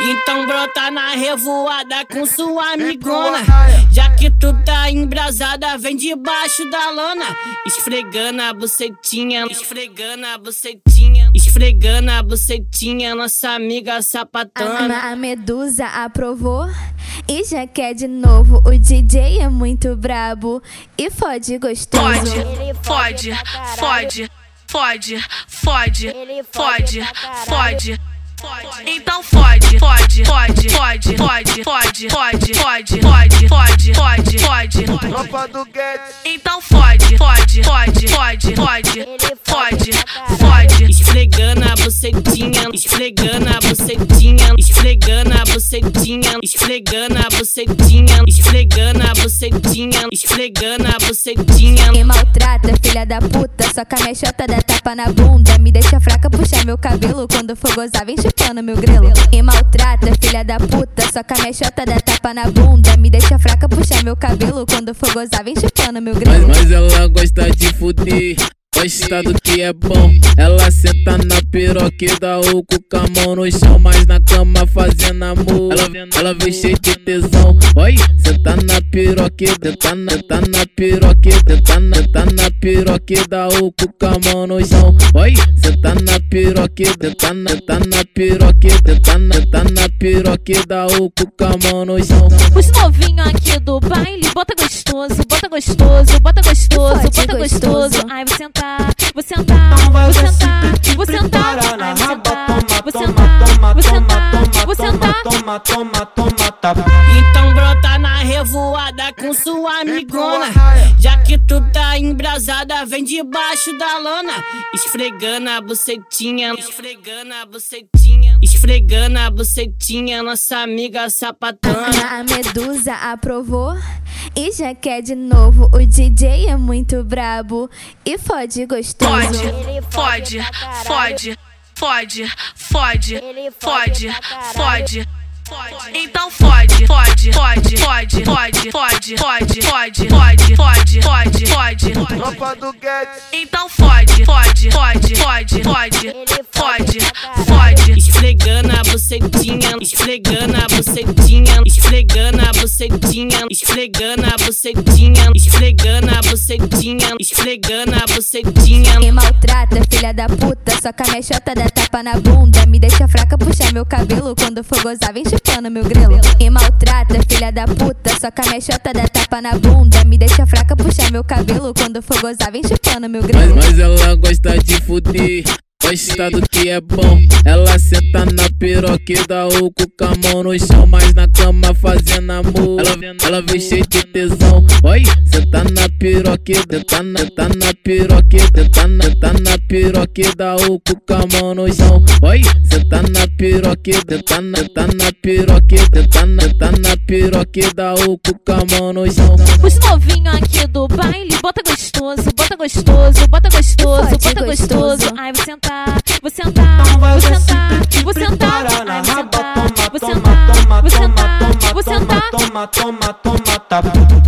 Então brota na revoada com sua amigona. Já que tu tá embrasada, vem debaixo da lona. Esfregando a bucetinha, esfregando a bucetinha, esfregando a bucetinha, nossa amiga sapatona. A, a medusa aprovou. E já quer de novo, o DJ é muito brabo e fode gostoso. Fode, fode, fode, fode, fode, fode, fode. Então fode, fode, fode, fode, fode, fode, fode, fode, fode, fode, fode, fode. Tropa do Guedes. Então fode, fode, fode, fode, fode, fode, fode. Esfregando a bucetinha, esfregando a bucetinha, esfregando a bucetinha, esfregando a bucetinha, esfregando a bucetinha, esfregando a bucetinha. Me maltrata, filha da puta, só com a chota dá tapa na bunda. Me deixa fraca, puxar meu cabelo. Quando for gozar, vem chupando meu grelo. Me maltrata, filha da puta, só com a chota dá tapa na bunda. Me deixa fraca, puxar meu cabelo. Quando for gozar, vem chupando meu Mas, grelo. mas ela gosta de fuder. Gosta do que é bom. Ela senta na piroca e dá o cu com a mão no chão. Mas na cama fazendo amor. Ela, ela vem cheia de tesão. Oi, senta na piroca tá na, tá na piroca tá na, tá na piroca e dá o cu com a mão no chão. Oi, senta na piroca tá na, tá na piroca tá na, tá na piroca e dá o cu com a mão no chão. Os novinhos aqui do baile, bota gostoso, gostoso, bota gostoso, bota gostoso. Ai, vou sentar, vou sentar, vou sentar, vou sentar. Ai, vou sentar, toma, vou toma, sentar, toma, vou toma, sentar, toma, vou toma, sentar. toma, toma, toma, tapa. Então brota na revoada com sua amigona. Já que tu tá embrasada, vem debaixo da lona. Esfregando a bucetinha, esfregando a bucetinha, esfregando a bucetinha, nossa amiga sapatona. A medusa aprovou e já quer de novo. O DJ é muito brabo e fode gostoso. Fode, fode, fode, fode, fode, fode, fode. Então fode, fode, fode, fode, fode, fode, fode, fode, fode, fode, fode, fode. Tropa do Guedes. Então fode, fode, fode, fode, fode, fode, fode. Esfregando a bucetinha, esfregando a bucetinha, esfregando a bucetinha, esfregando a bucetinha, esfregando a bucetinha, esfregando a bucetinha. Me maltrata, filha da puta, só com a minha chota dá tapa na bunda. Me deixa fraca, puxar meu cabelo. Quando for gozar, vem chupando meu grelo. Me maltrata, filha da puta, só com a minha chota dá tapa na bunda. Me deixa fraca, puxar meu cabelo. Quando for gozar, vem chupando meu Mas, grelo. mas ela gosta de fuder. Gosta do que é bom. Ela senta na piroca e dá o cu com a mão no chão. Mas na cama fazendo amor. Ela, ela vem cheia de tesão. Oi, senta na piroca tá na, tá na piroca tá na, tá na piroca e dá o cu com a mão no chão. Oi, senta na piroca tá na, tá na piroca tá na, tá na piroca e dá o cu com a mão no chão. Os novinhos aqui do baile, bota gostoso, bota gostoso, bota gostoso, bota gostoso. Ai, vou sentar, vou sentar, Então vai vou sentar, vou sentar. prepara na Ai, vou raba, sentar, toma, vou toma, sentar, toma, vou toma, sentar, toma, vou toma, sentar. toma, toma, toma, tapa.